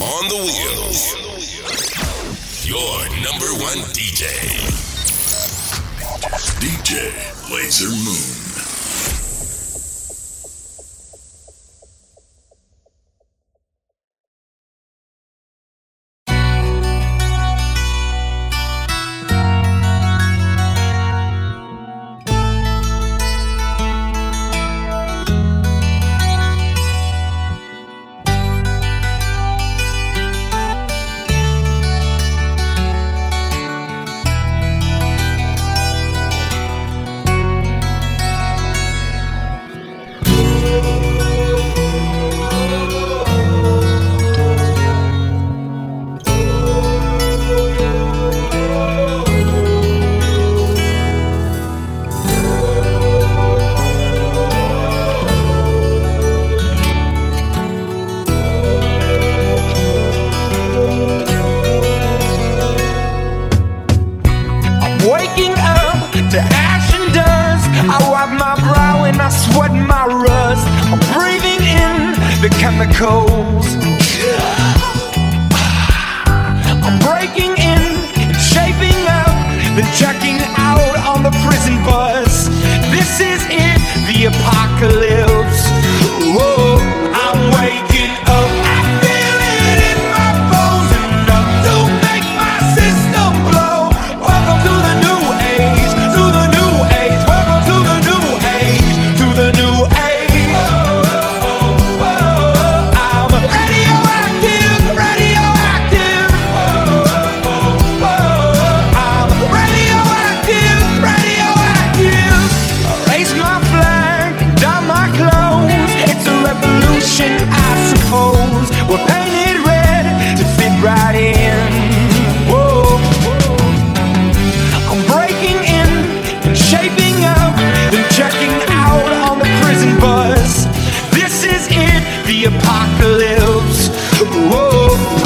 on the wheels. Your number one DJ. DJ Lasermoon. chemicals. I'm breaking in and shaping up, then checking out on the prison bus. This is it, the apocalypse. apocalypse. Whoa.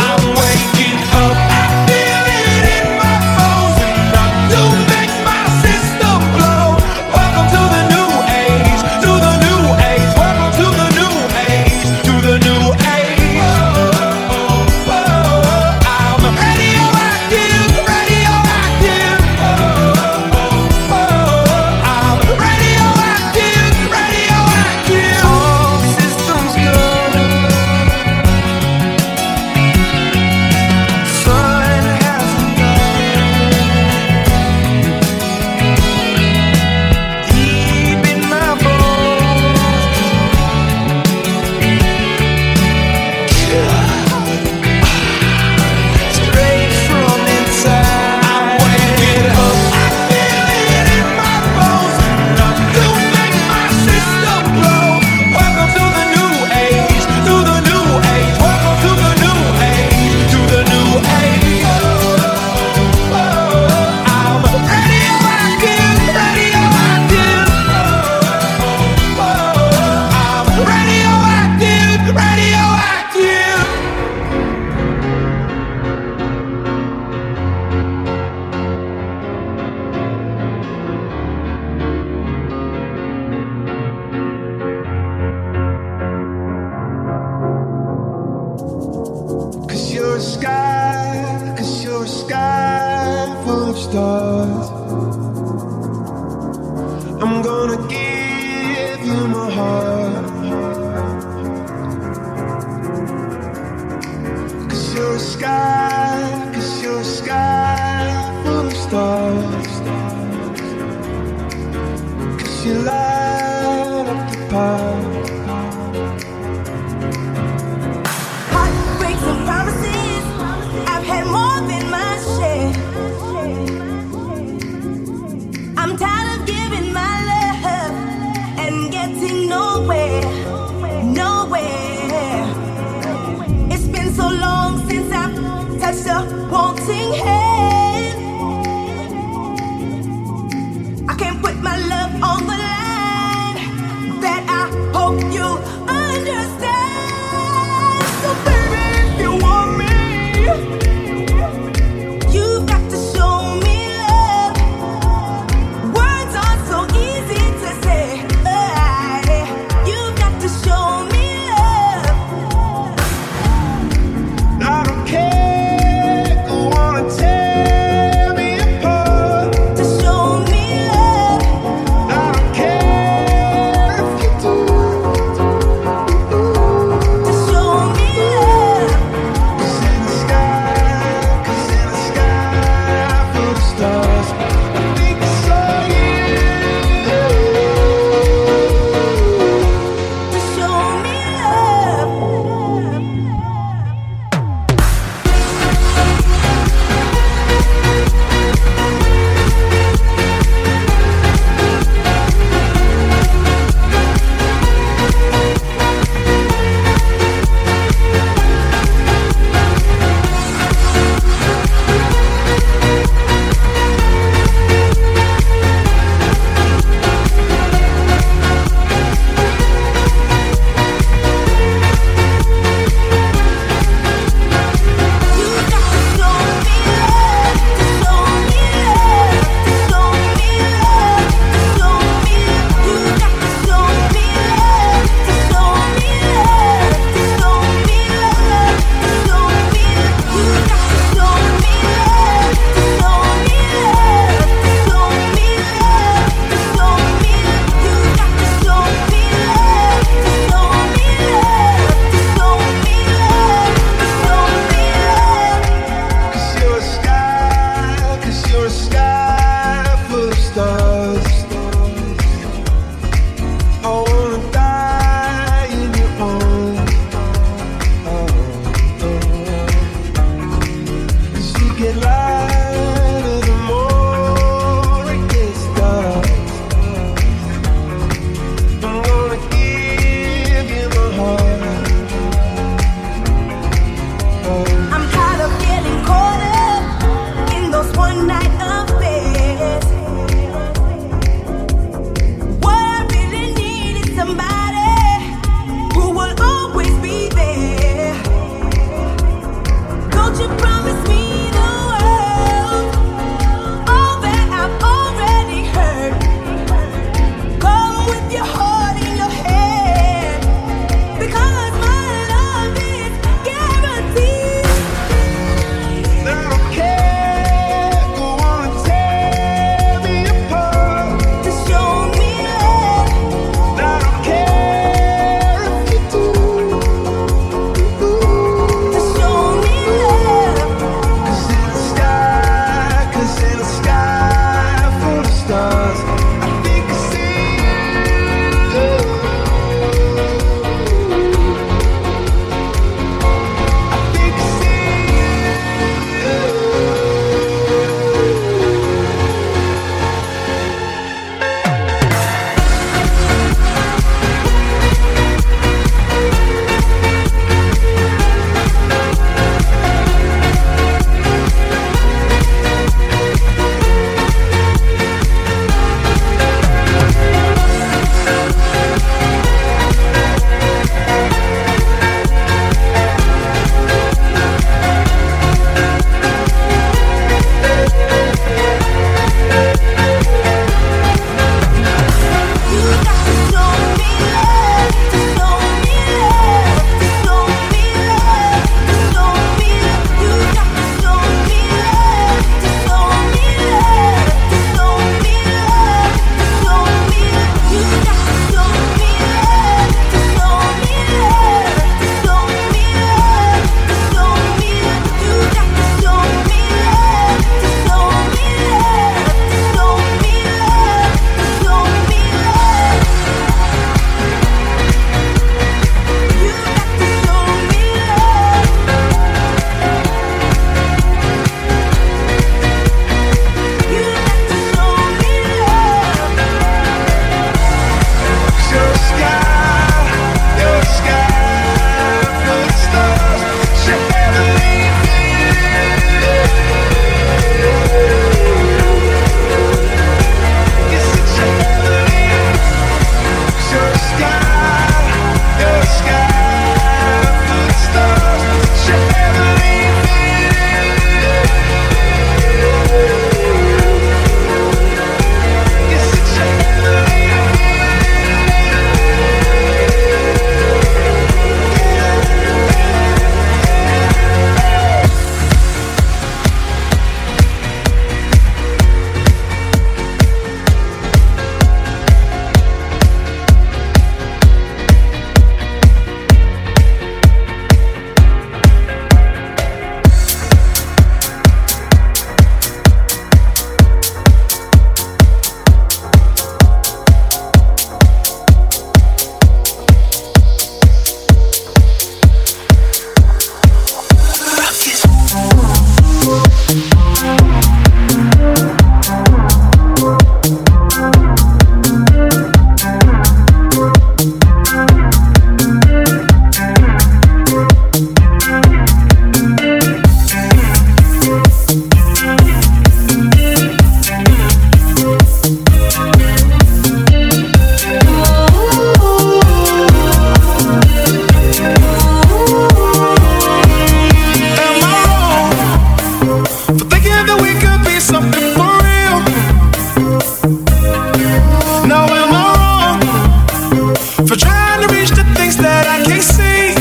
reach the things that I can't see.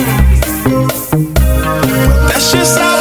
But that's just how.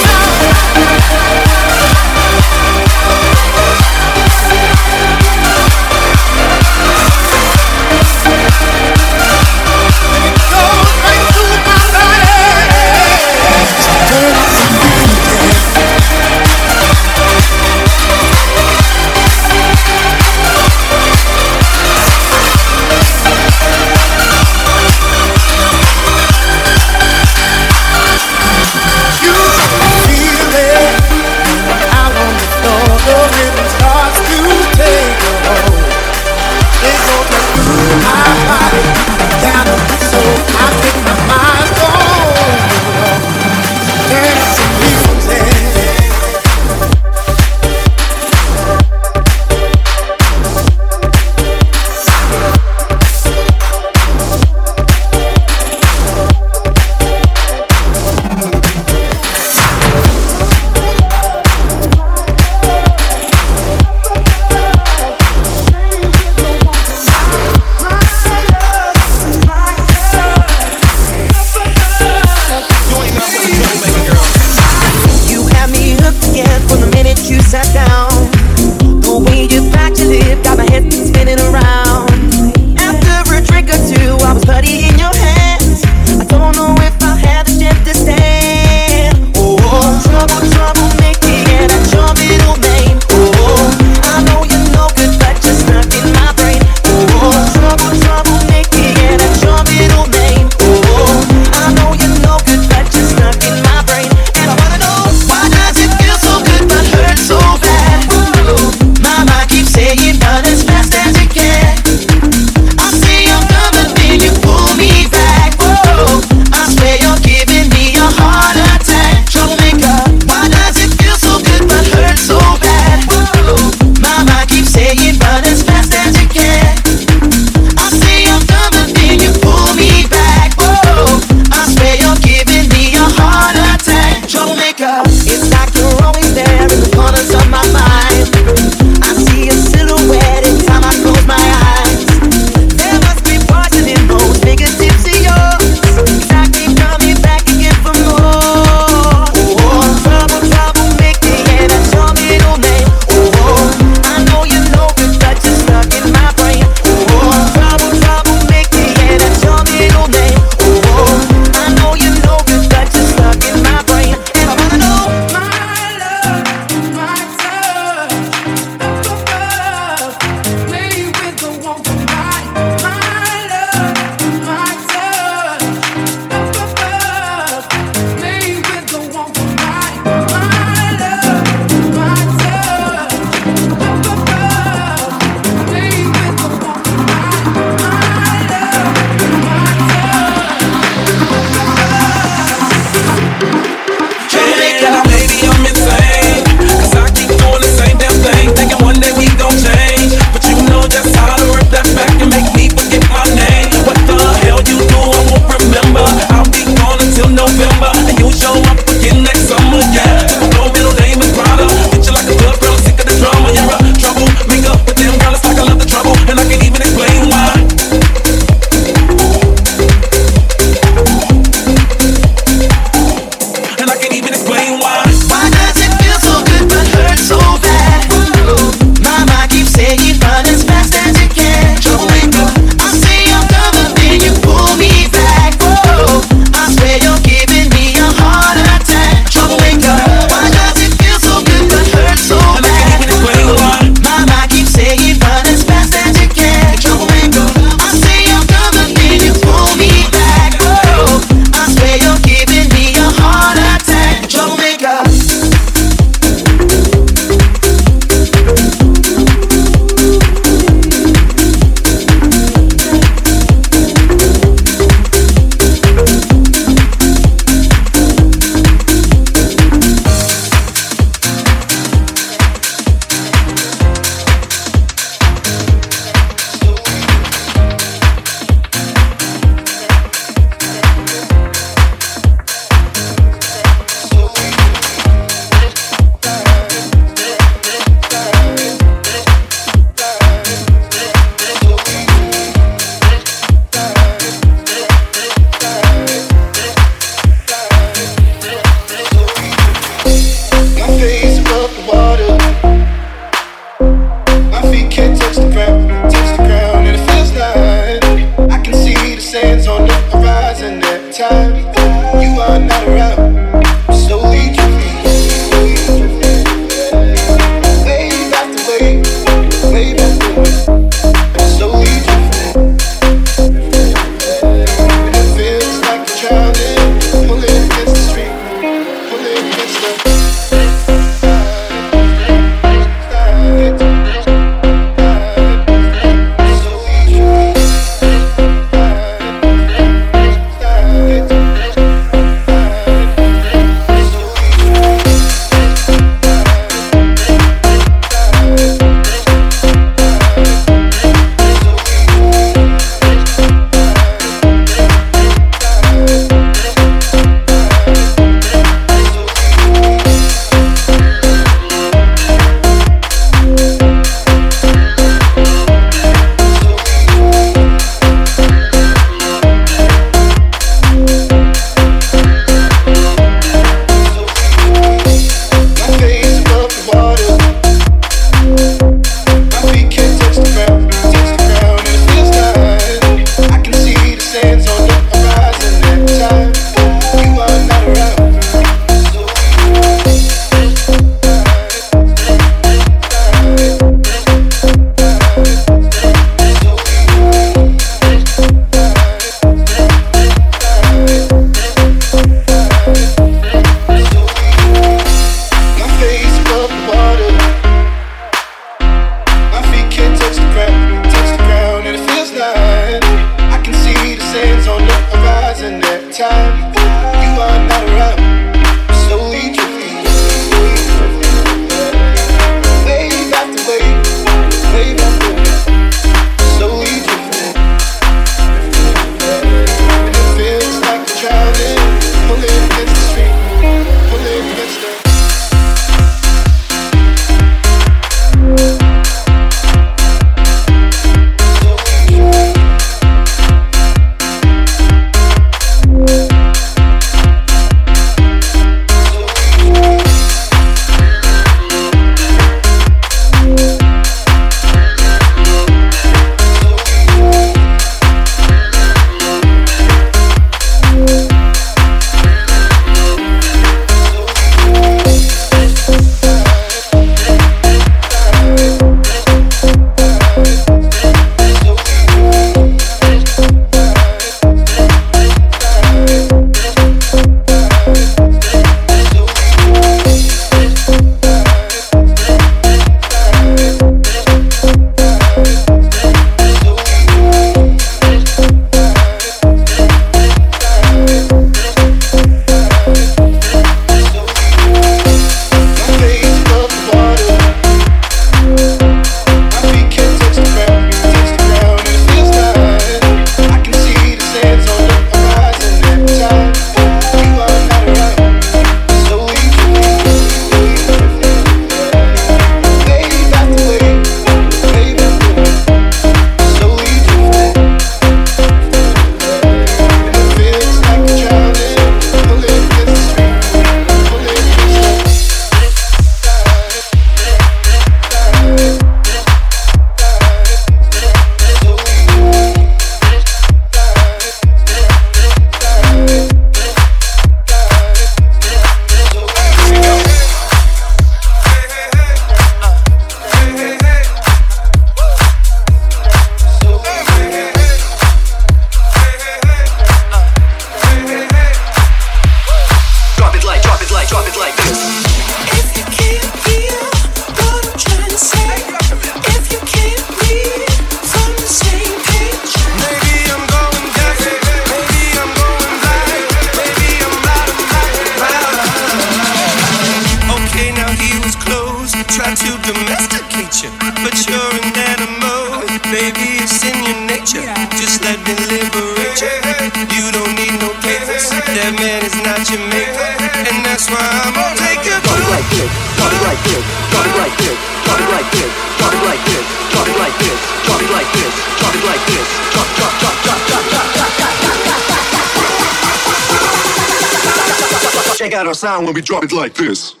our sound when we drop it like this.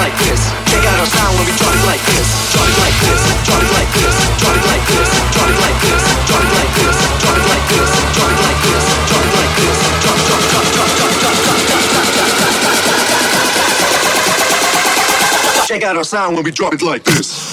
Check out our sound when we drop it like this. Drop it like this. Drop it like this. Drop it like this. Drop it like this. Drop it like this. Drop it like this. Drop it like this. Drop. Drop drop drop drop drop drop drop drop drop Check out our sound when we drop it like this.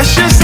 That's just